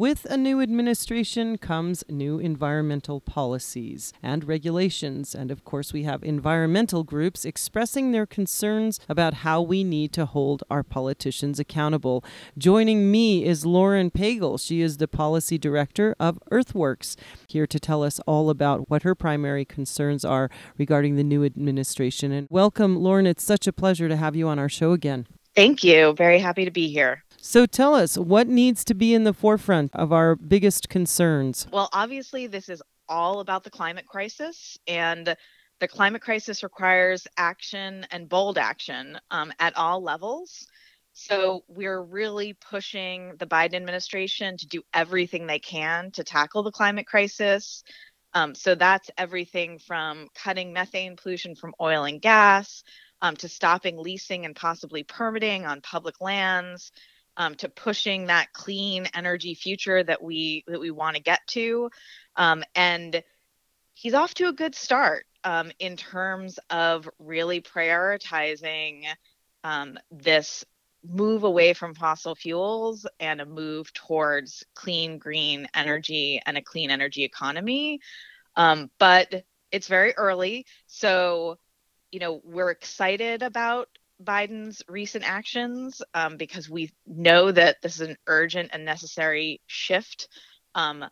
With a new administration comes new environmental policies and regulations. And of course, we have environmental groups expressing their concerns about how we need to hold our politicians accountable. Joining me is Lauren Pagel. She is the policy director of Earthworks, here to tell us all about what her primary concerns are regarding the new administration. And welcome, Lauren. It's such a pleasure to have you on our show again. Thank you. Very happy to be here. So tell us, what needs to be in the forefront of our biggest concerns? Well, obviously, this is all about the climate crisis, and the climate crisis requires action and bold action um, at all levels. So we're really pushing the Biden administration to do everything they can to tackle the climate crisis. Um, so that's everything from cutting methane pollution from oil and gas um, to stopping leasing and possibly permitting on public lands um, to pushing that clean energy future that we that we want to get to. Um, and he's off to a good start um, in terms of really prioritizing um, this move away from fossil fuels and a move towards clean green energy and a clean energy economy. Um, but it's very early. So, you know, we're excited about Biden's recent actions um, because we know that this is an urgent and necessary shift um,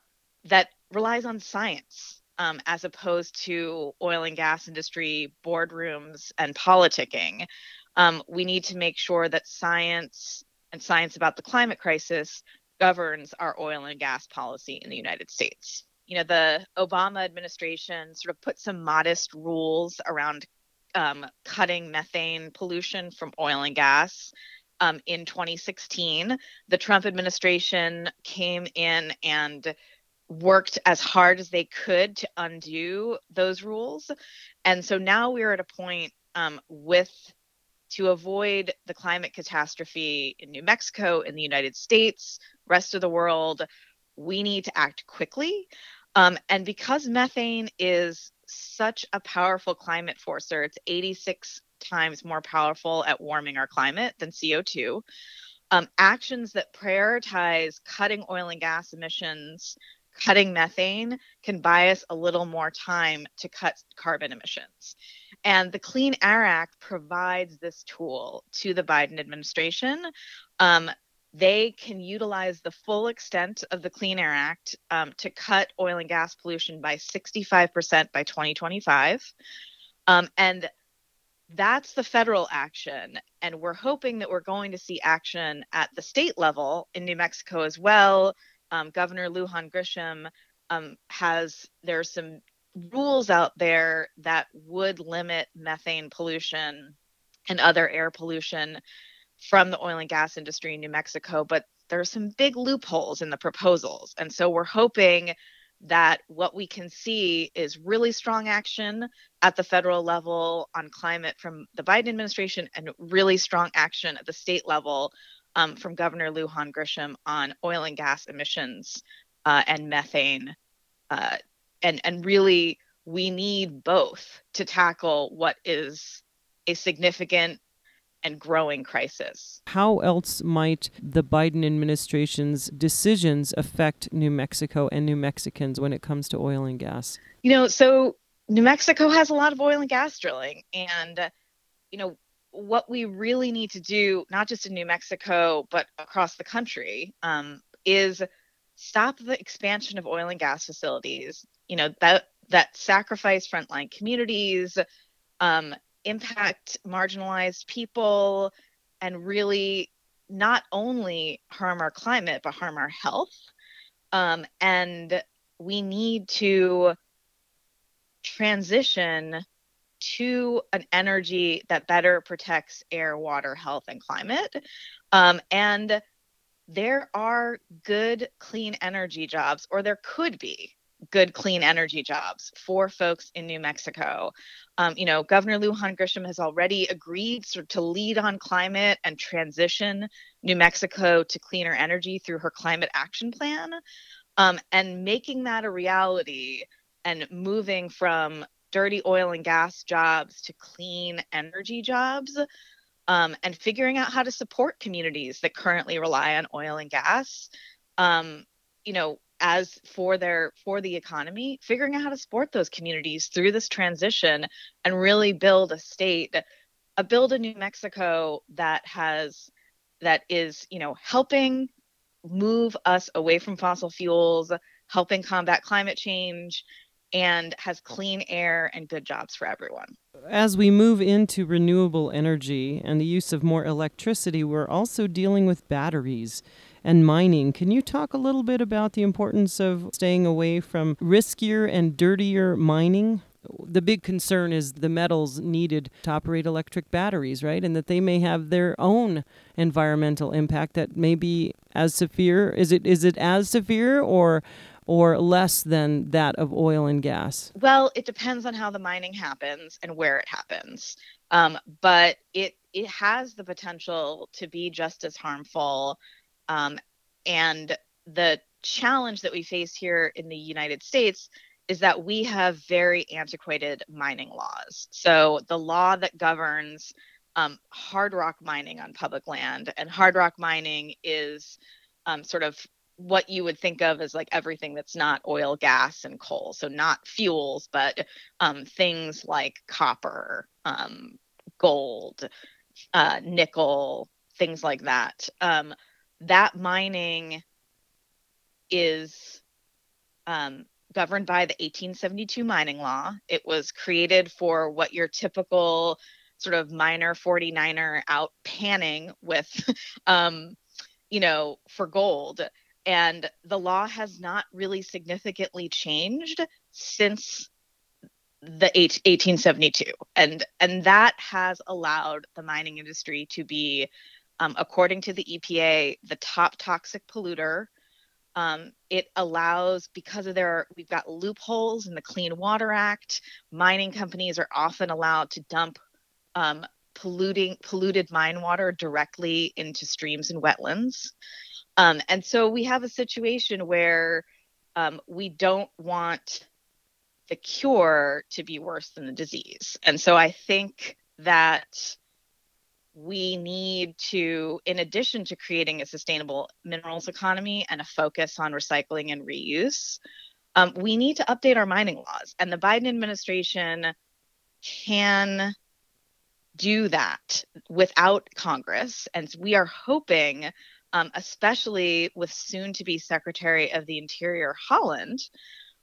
that relies on science um, as opposed to oil and gas industry boardrooms and politicking um, we need to make sure that science and science about the climate crisis governs our oil and gas policy in the United States. You know, the Obama administration sort of put some modest rules around um, cutting methane pollution from oil and gas. Um, in 2016, the Trump administration came in and worked as hard as they could to undo those rules. And so now we're at a point um, with to avoid the climate catastrophe in New Mexico, in the United States, rest of the world, we need to act quickly. Um, and because methane is such a powerful climate forcer, it's 86 times more powerful at warming our climate than CO2. Um, actions that prioritize cutting oil and gas emissions, cutting methane, can buy us a little more time to cut carbon emissions. And the Clean Air Act provides this tool to the Biden administration. Um, they can utilize the full extent of the Clean Air Act um, to cut oil and gas pollution by 65% by 2025. Um, and that's the federal action. And we're hoping that we're going to see action at the state level in New Mexico as well. Um, Governor Lujan Grisham um, has, there's some rules out there that would limit methane pollution and other air pollution from the oil and gas industry in New Mexico, but there are some big loopholes in the proposals. And so we're hoping that what we can see is really strong action at the federal level on climate from the Biden administration and really strong action at the state level um, from Governor Lujan Grisham on oil and gas emissions uh, and methane uh, and and really we need both to tackle what is a significant and growing crisis. How else might the Biden administration's decisions affect New Mexico and New Mexicans when it comes to oil and gas? You know, so New Mexico has a lot of oil and gas drilling and you know what we really need to do not just in New Mexico but across the country um, is stop the expansion of oil and gas facilities you know that that sacrifice frontline communities um, impact marginalized people and really not only harm our climate but harm our health. Um, and we need to transition to an energy that better protects air water health and climate. Um, and there are good clean energy jobs or there could be good clean energy jobs for folks in New Mexico. Um, you know, Governor Lujan Grisham has already agreed sort of to lead on climate and transition New Mexico to cleaner energy through her climate action plan. Um, and making that a reality and moving from dirty oil and gas jobs to clean energy jobs um, and figuring out how to support communities that currently rely on oil and gas um, you know, as for their for the economy, figuring out how to support those communities through this transition and really build a state, a build a New Mexico that has that is, you know, helping move us away from fossil fuels, helping combat climate change, and has clean air and good jobs for everyone. As we move into renewable energy and the use of more electricity, we're also dealing with batteries and mining. Can you talk a little bit about the importance of staying away from riskier and dirtier mining? The big concern is the metals needed to operate electric batteries, right? And that they may have their own environmental impact that may be as severe. Is it is it as severe or or less than that of oil and gas? Well, it depends on how the mining happens and where it happens. Um, but it it has the potential to be just as harmful. Um, and the challenge that we face here in the United States is that we have very antiquated mining laws. So the law that governs um, hard rock mining on public land, and hard rock mining is um, sort of what you would think of as like everything that's not oil, gas, and coal. So not fuels, but um, things like copper, um, gold, uh, nickel, things like that. That mining is um, governed by the 1872 mining law. It was created for what your typical sort of miner 49er out panning with, um, you know, for gold and the law has not really significantly changed since the 1872 and and that has allowed the mining industry to be um, according to the epa the top toxic polluter um, it allows because of their we've got loopholes in the clean water act mining companies are often allowed to dump um, polluting polluted mine water directly into streams and wetlands um, and so we have a situation where um, we don't want the cure to be worse than the disease. And so I think that we need to, in addition to creating a sustainable minerals economy and a focus on recycling and reuse, um, we need to update our mining laws. And the Biden administration can do that without Congress. And we are hoping um, especially with soon to be Secretary of the Interior Haaland,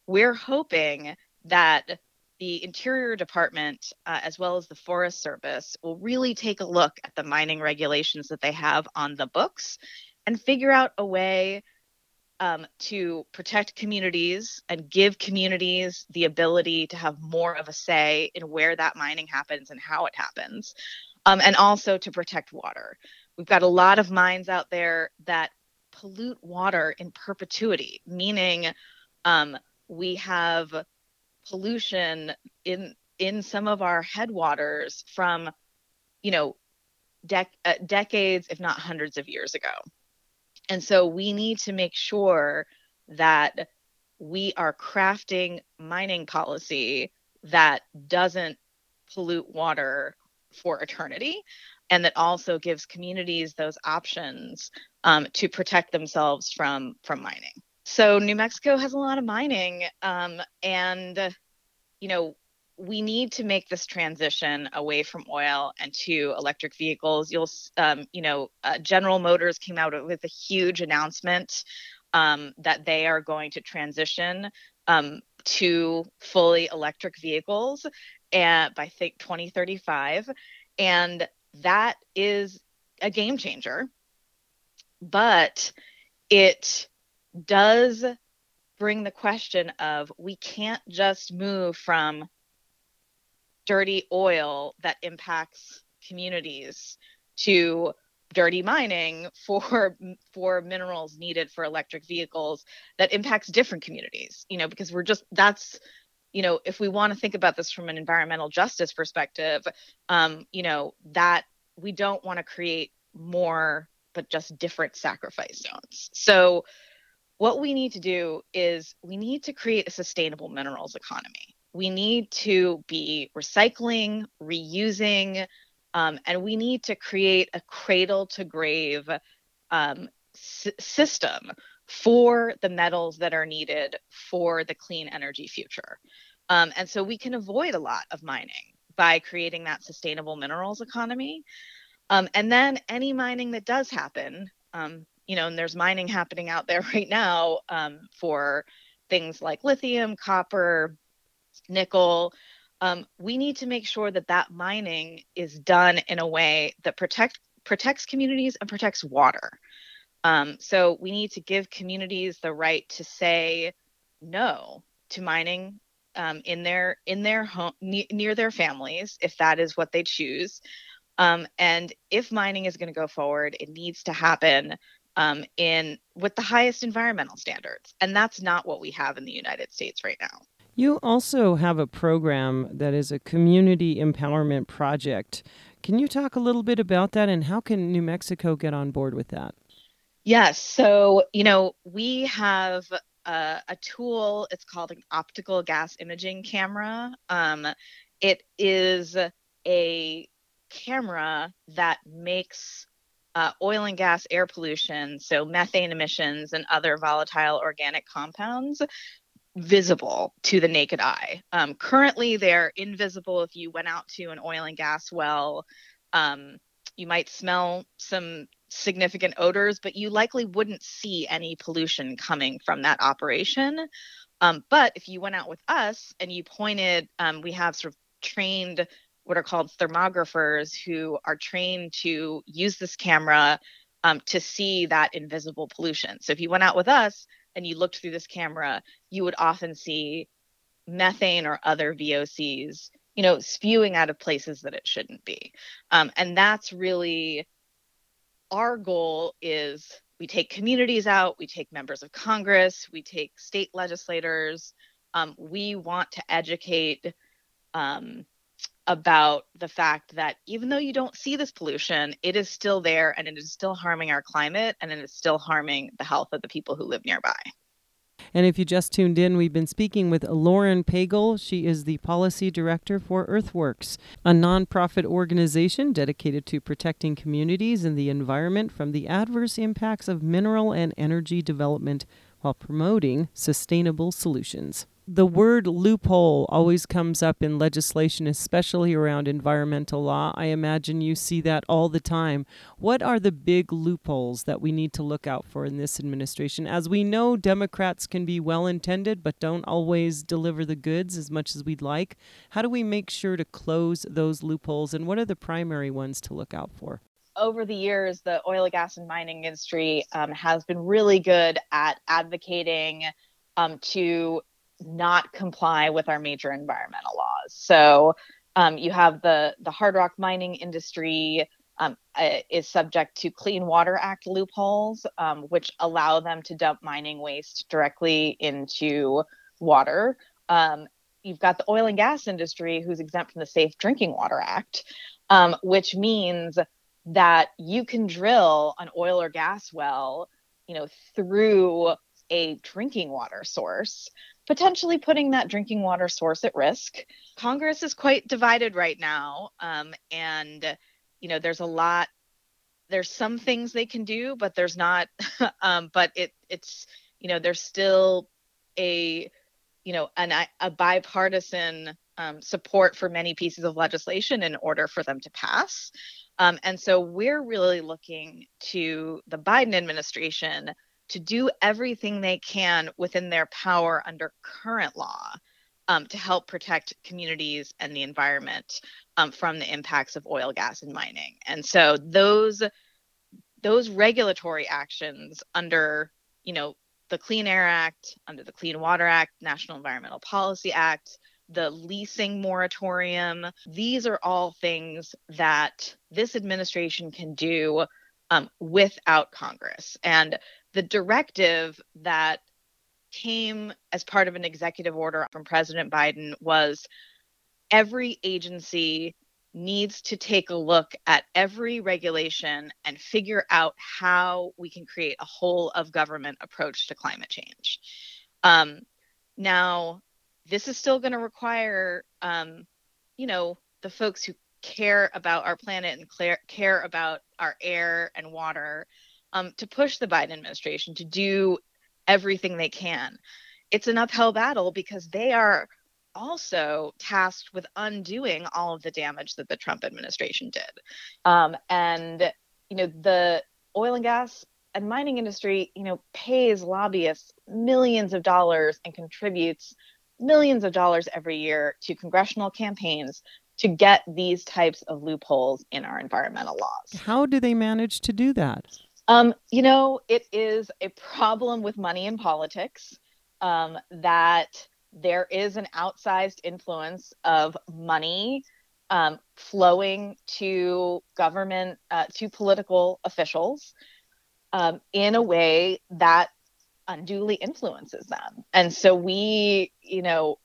we're hoping that the Interior Department, uh, as well as the Forest Service, will really take a look at the mining regulations that they have on the books and figure out a way um, to protect communities and give communities the ability to have more of a say in where that mining happens and how it happens, um, and also to protect water. We've got a lot of mines out there that pollute water in perpetuity, meaning um, we have pollution in in some of our headwaters from, you know, dec- uh, decades, if not hundreds of years ago. And so we need to make sure that we are crafting mining policy that doesn't pollute water for eternity and that also gives communities those options um, to protect themselves from from mining. So New Mexico has a lot of mining, um, and you know we need to make this transition away from oil and to electric vehicles. You'll, um, you know, uh, General Motors came out with a huge announcement um, that they are going to transition um, to fully electric vehicles and by think 2035 and that is a game changer. But it does bring the question of we can't just move from dirty oil that impacts communities to dirty mining for for minerals needed for electric vehicles that impacts different communities you know because we're just that's you know, if we want to think about this from an environmental justice perspective, um, you know, that we don't want to create more, but just different sacrifice zones. So, what we need to do is we need to create a sustainable minerals economy. We need to be recycling, reusing, um, and we need to create a cradle to grave um, s- system for the metals that are needed for the clean energy future. Um, and so we can avoid a lot of mining by creating that sustainable minerals economy. Um, and then any mining that does happen, um, you know, and there's mining happening out there right now um, for things like lithium, copper, nickel. Um, we need to make sure that that mining is done in a way that protect, protects communities and protects water. Um, so we need to give communities the right to say no to mining um, in their in their home ne- near their families if that is what they choose. Um, and if mining is going to go forward, it needs to happen um, in with the highest environmental standards, and that's not what we have in the United States right now. You also have a program that is a community empowerment project. Can you talk a little bit about that and how can New Mexico get on board with that? Yes. So, you know, we have a, a tool, it's called an optical gas imaging camera. Um, it is a camera that makes uh, oil and gas air pollution, so methane emissions and other volatile organic compounds, visible to the naked eye. Um, currently, they're invisible if you went out to an oil and gas well. Um, you might smell some significant odors, but you likely wouldn't see any pollution coming from that operation. Um, but if you went out with us and you pointed, um, we have sort of trained what are called thermographers who are trained to use this camera um, to see that invisible pollution. So if you went out with us and you looked through this camera, you would often see methane or other VOCs, you know, spewing out of places that it shouldn't be. Um, and that's really our goal is we take communities out, we take members of Congress, we take state legislators. Um, we want to educate um, about the fact that even though you don't see this pollution, it is still there and it is still harming our climate and it is still harming the health of the people who live nearby. And if you just tuned in, we've been speaking with Lauren Pagel. She is the policy director for Earthworks, a nonprofit organization dedicated to protecting communities and the environment from the adverse impacts of mineral and energy development while promoting sustainable solutions the word loophole always comes up in legislation, especially around environmental law. I imagine you see that all the time. What are the big loopholes that we need to look out for in this administration? As we know, Democrats can be well intended, but don't always deliver the goods as much as we'd like. How do we make sure to close those loopholes, and what are the primary ones to look out for? over the years, the oil, gas, and mining industry um, has been really good at advocating um, to not comply with our major environmental laws. So um, you have the the hard rock mining industry um, uh, is subject to Clean Water Act loopholes, um, which allow them to dump mining waste directly into water. Um, you've got the oil and gas industry who's exempt from the Safe Drinking Water Act, um, which means that you can drill an oil or gas well, you know, through a drinking water source potentially putting that drinking water source at risk. Congress is quite divided right now, um, and you know there's a lot. There's some things they can do, but there's not. um, but it it's you know there's still a you know an, a bipartisan um, support for many pieces of legislation in order for them to pass. Um, and so we're really looking to the Biden administration to do everything they can within their power under current law um, to help protect communities and the environment um, from the impacts of oil, gas, and mining. And so those those regulatory actions under you know the Clean Air Act, under the Clean Water Act, National Environmental Policy Act, the leasing moratorium, these are all things that this administration can do um, without Congress. And the directive that came as part of an executive order from President Biden was every agency needs to take a look at every regulation and figure out how we can create a whole of government approach to climate change. Um, now, this is still going to require, um, you know, the folks who care about our planet and care about our air and water um, to push the Biden administration to do everything they can. It's an uphill battle because they are also tasked with undoing all of the damage that the Trump administration did. Um, and, you know, the oil and gas and mining industry, you know, pays lobbyists millions of dollars and contributes millions of dollars every year to congressional campaigns to get these types of loopholes in our environmental laws. How do they manage to do that? Um, you know, it is a problem with money in politics um, that there is an outsized influence of money um, flowing to government, uh, to political officials um, in a way that unduly influences them. And so we, you know,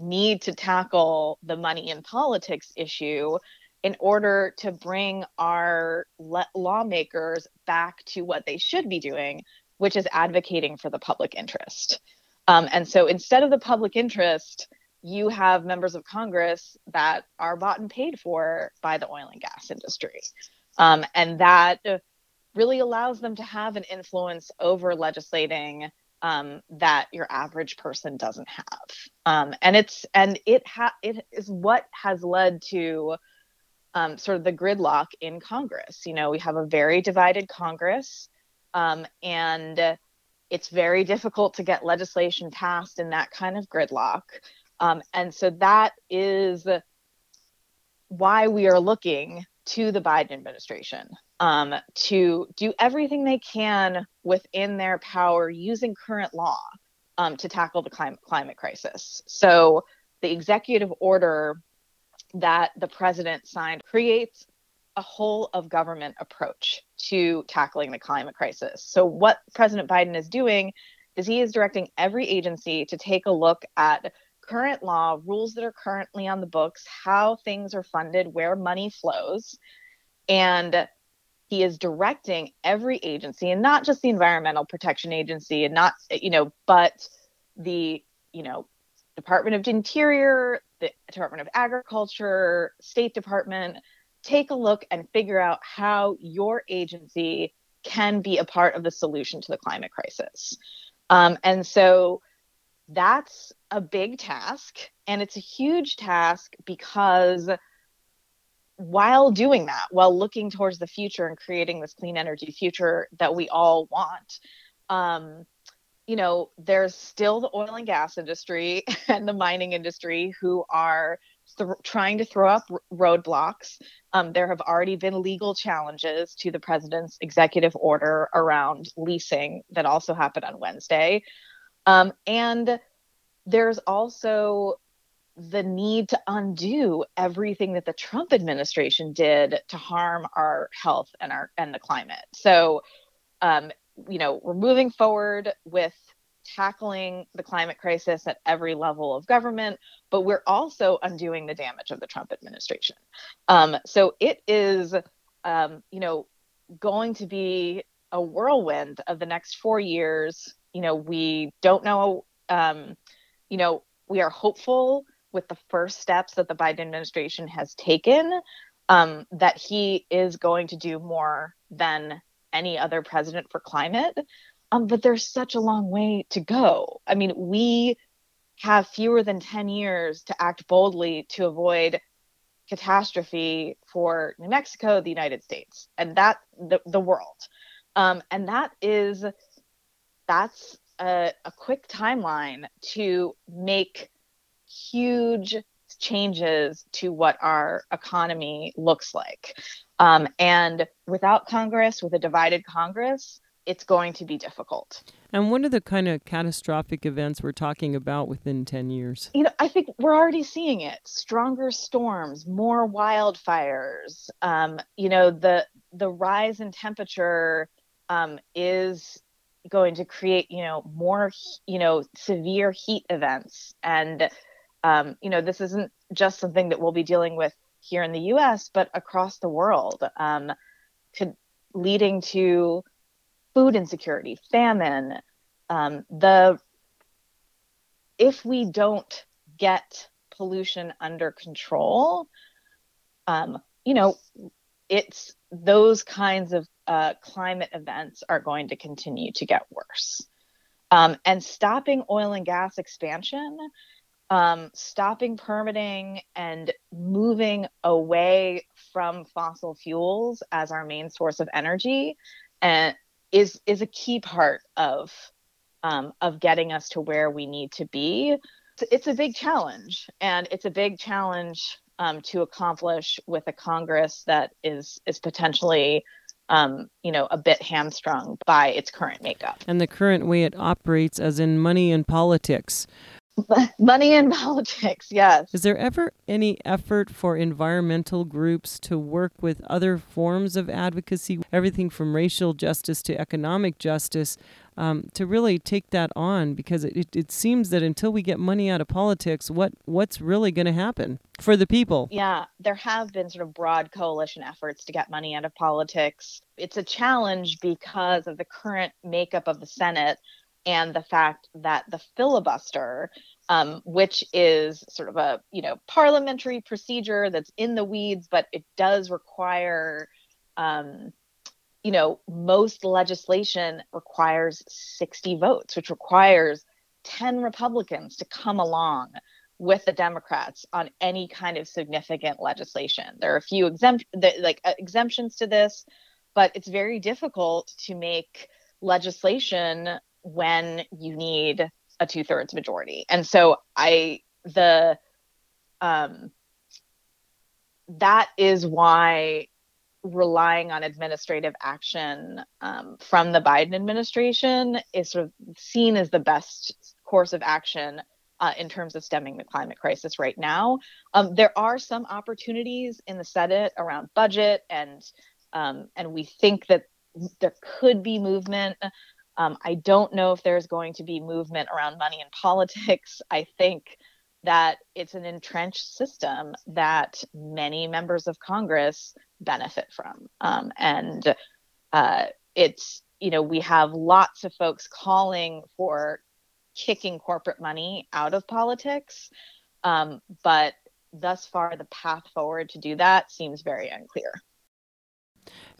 need to tackle the money in politics issue in order to bring our le- lawmakers back to what they should be doing, which is advocating for the public interest. Um, and so instead of the public interest, you have members of Congress that are bought and paid for by the oil and gas industry. Um, and that really allows them to have an influence over legislating um, that your average person doesn't have. Um, and it's and it ha- it is what has led to um, sort of the gridlock in Congress. You know, we have a very divided Congress, um, and it's very difficult to get legislation passed in that kind of gridlock. Um, and so that is why we are looking to the Biden administration um, to do everything they can within their power using current law um, to tackle the climate, climate crisis. So the executive order that the president signed creates a whole of government approach to tackling the climate crisis. So what President Biden is doing is he is directing every agency to take a look at current law, rules that are currently on the books, how things are funded, where money flows, and he is directing every agency and not just the environmental protection agency and not you know but the you know department of interior the department of agriculture state department take a look and figure out how your agency can be a part of the solution to the climate crisis. Um, and so that's a big task and it's a huge task because while doing that, while looking towards the future and creating this clean energy future that we all want, um, you know, there's still the oil and gas industry and the mining industry who are th- trying to throw up r- roadblocks. Um, there have already been legal challenges to the president's executive order around leasing that also happened on Wednesday. Um, and there's also the need to undo everything that the Trump administration did to harm our health and our and the climate. So, um, you know, we're moving forward with tackling the climate crisis at every level of government, but we're also undoing the damage of the Trump administration. Um, so it is, um, you know, going to be a whirlwind of the next four years. You know, we don't know. Um, you know, we are hopeful with the first steps that the Biden administration has taken, um, that he is going to do more than any other president for climate. Um, but there's such a long way to go. I mean, we have fewer than 10 years to act boldly to avoid catastrophe for New Mexico, the United States, and that the, the world. Um, and that is that's a, a quick timeline to make huge changes to what our economy looks like. Um, and without Congress, with a divided Congress, it's going to be difficult. And what are the kind of catastrophic events we're talking about within 10 years? You know, I think we're already seeing it. Stronger storms, more wildfires. Um, you know, the the rise in temperature um, is going to create, you know, more, you know, severe heat events and um, you know, this isn't just something that we'll be dealing with here in the U.S., but across the world, um, leading to food insecurity, famine. Um, the if we don't get pollution under control, um, you know, it's those kinds of uh, climate events are going to continue to get worse. um, and stopping oil and gas expansion, um, stopping permitting, and moving away from fossil fuels as our main source of energy, and is is a key part of um, of getting us to where we need to be. It's a big challenge, and it's a big challenge um, to accomplish with a Congress that is is potentially um, you know, a bit hamstrung by its current makeup. And the current way it operates, as in money and politics. Money and politics, yes. Is there ever any effort for environmental groups to work with other forms of advocacy, everything from racial justice to economic justice, um, to really take that on? Because it, it, it seems that until we get money out of politics, what what's really going to happen for the people? Yeah, there have been sort of broad coalition efforts to get money out of politics. It's a challenge because of the current makeup of the Senate and the fact that the filibuster um, which is sort of a you know parliamentary procedure that's in the weeds but it does require um, you know most legislation requires 60 votes which requires 10 republicans to come along with the democrats on any kind of significant legislation. There are a few exempt like uh, exemptions to this but it's very difficult to make legislation when you need a two thirds majority. And so I, the, um, that is why relying on administrative action um, from the Biden administration is sort of seen as the best course of action uh, in terms of stemming the climate crisis right now. Um, there are some opportunities in the Senate around budget, and um, and we think that there could be movement um, I don't know if there's going to be movement around money in politics. I think that it's an entrenched system that many members of Congress benefit from. Um, and uh, it's, you know, we have lots of folks calling for kicking corporate money out of politics. Um, but thus far, the path forward to do that seems very unclear.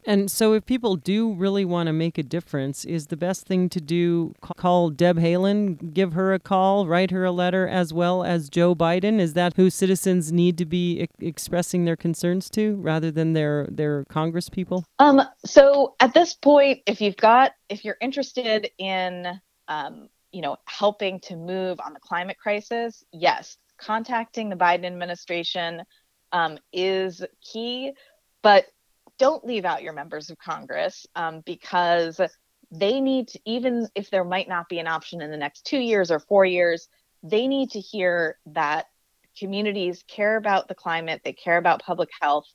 And so, if people do really want to make a difference, is the best thing to do call Deb Haaland, give her a call, write her a letter, as well as Joe Biden? Is that who citizens need to be expressing their concerns to, rather than their their Congress people? Um. So at this point, if you've got, if you're interested in, um, you know, helping to move on the climate crisis, yes, contacting the Biden administration um, is key. But don't leave out your members of Congress um, because they need to, even if there might not be an option in the next two years or four years, they need to hear that communities care about the climate, they care about public health,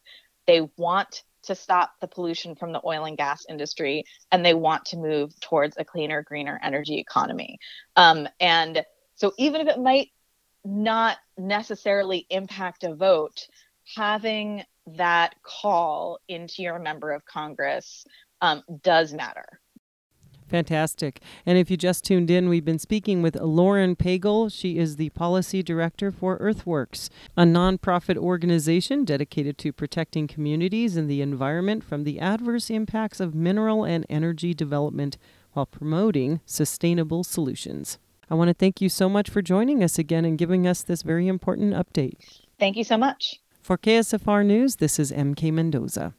they want to stop the pollution from the oil and gas industry, and they want to move towards a cleaner, greener energy economy. Um, and so, even if it might not necessarily impact a vote, having that call into your member of Congress um, does matter. Fantastic. And if you just tuned in, we've been speaking with Lauren Pagel. She is the policy director for Earthworks, a nonprofit organization dedicated to protecting communities and the environment from the adverse impacts of mineral and energy development while promoting sustainable solutions. I want to thank you so much for joining us again and giving us this very important update. Thank you so much. For KSFR News, this is MK Mendoza.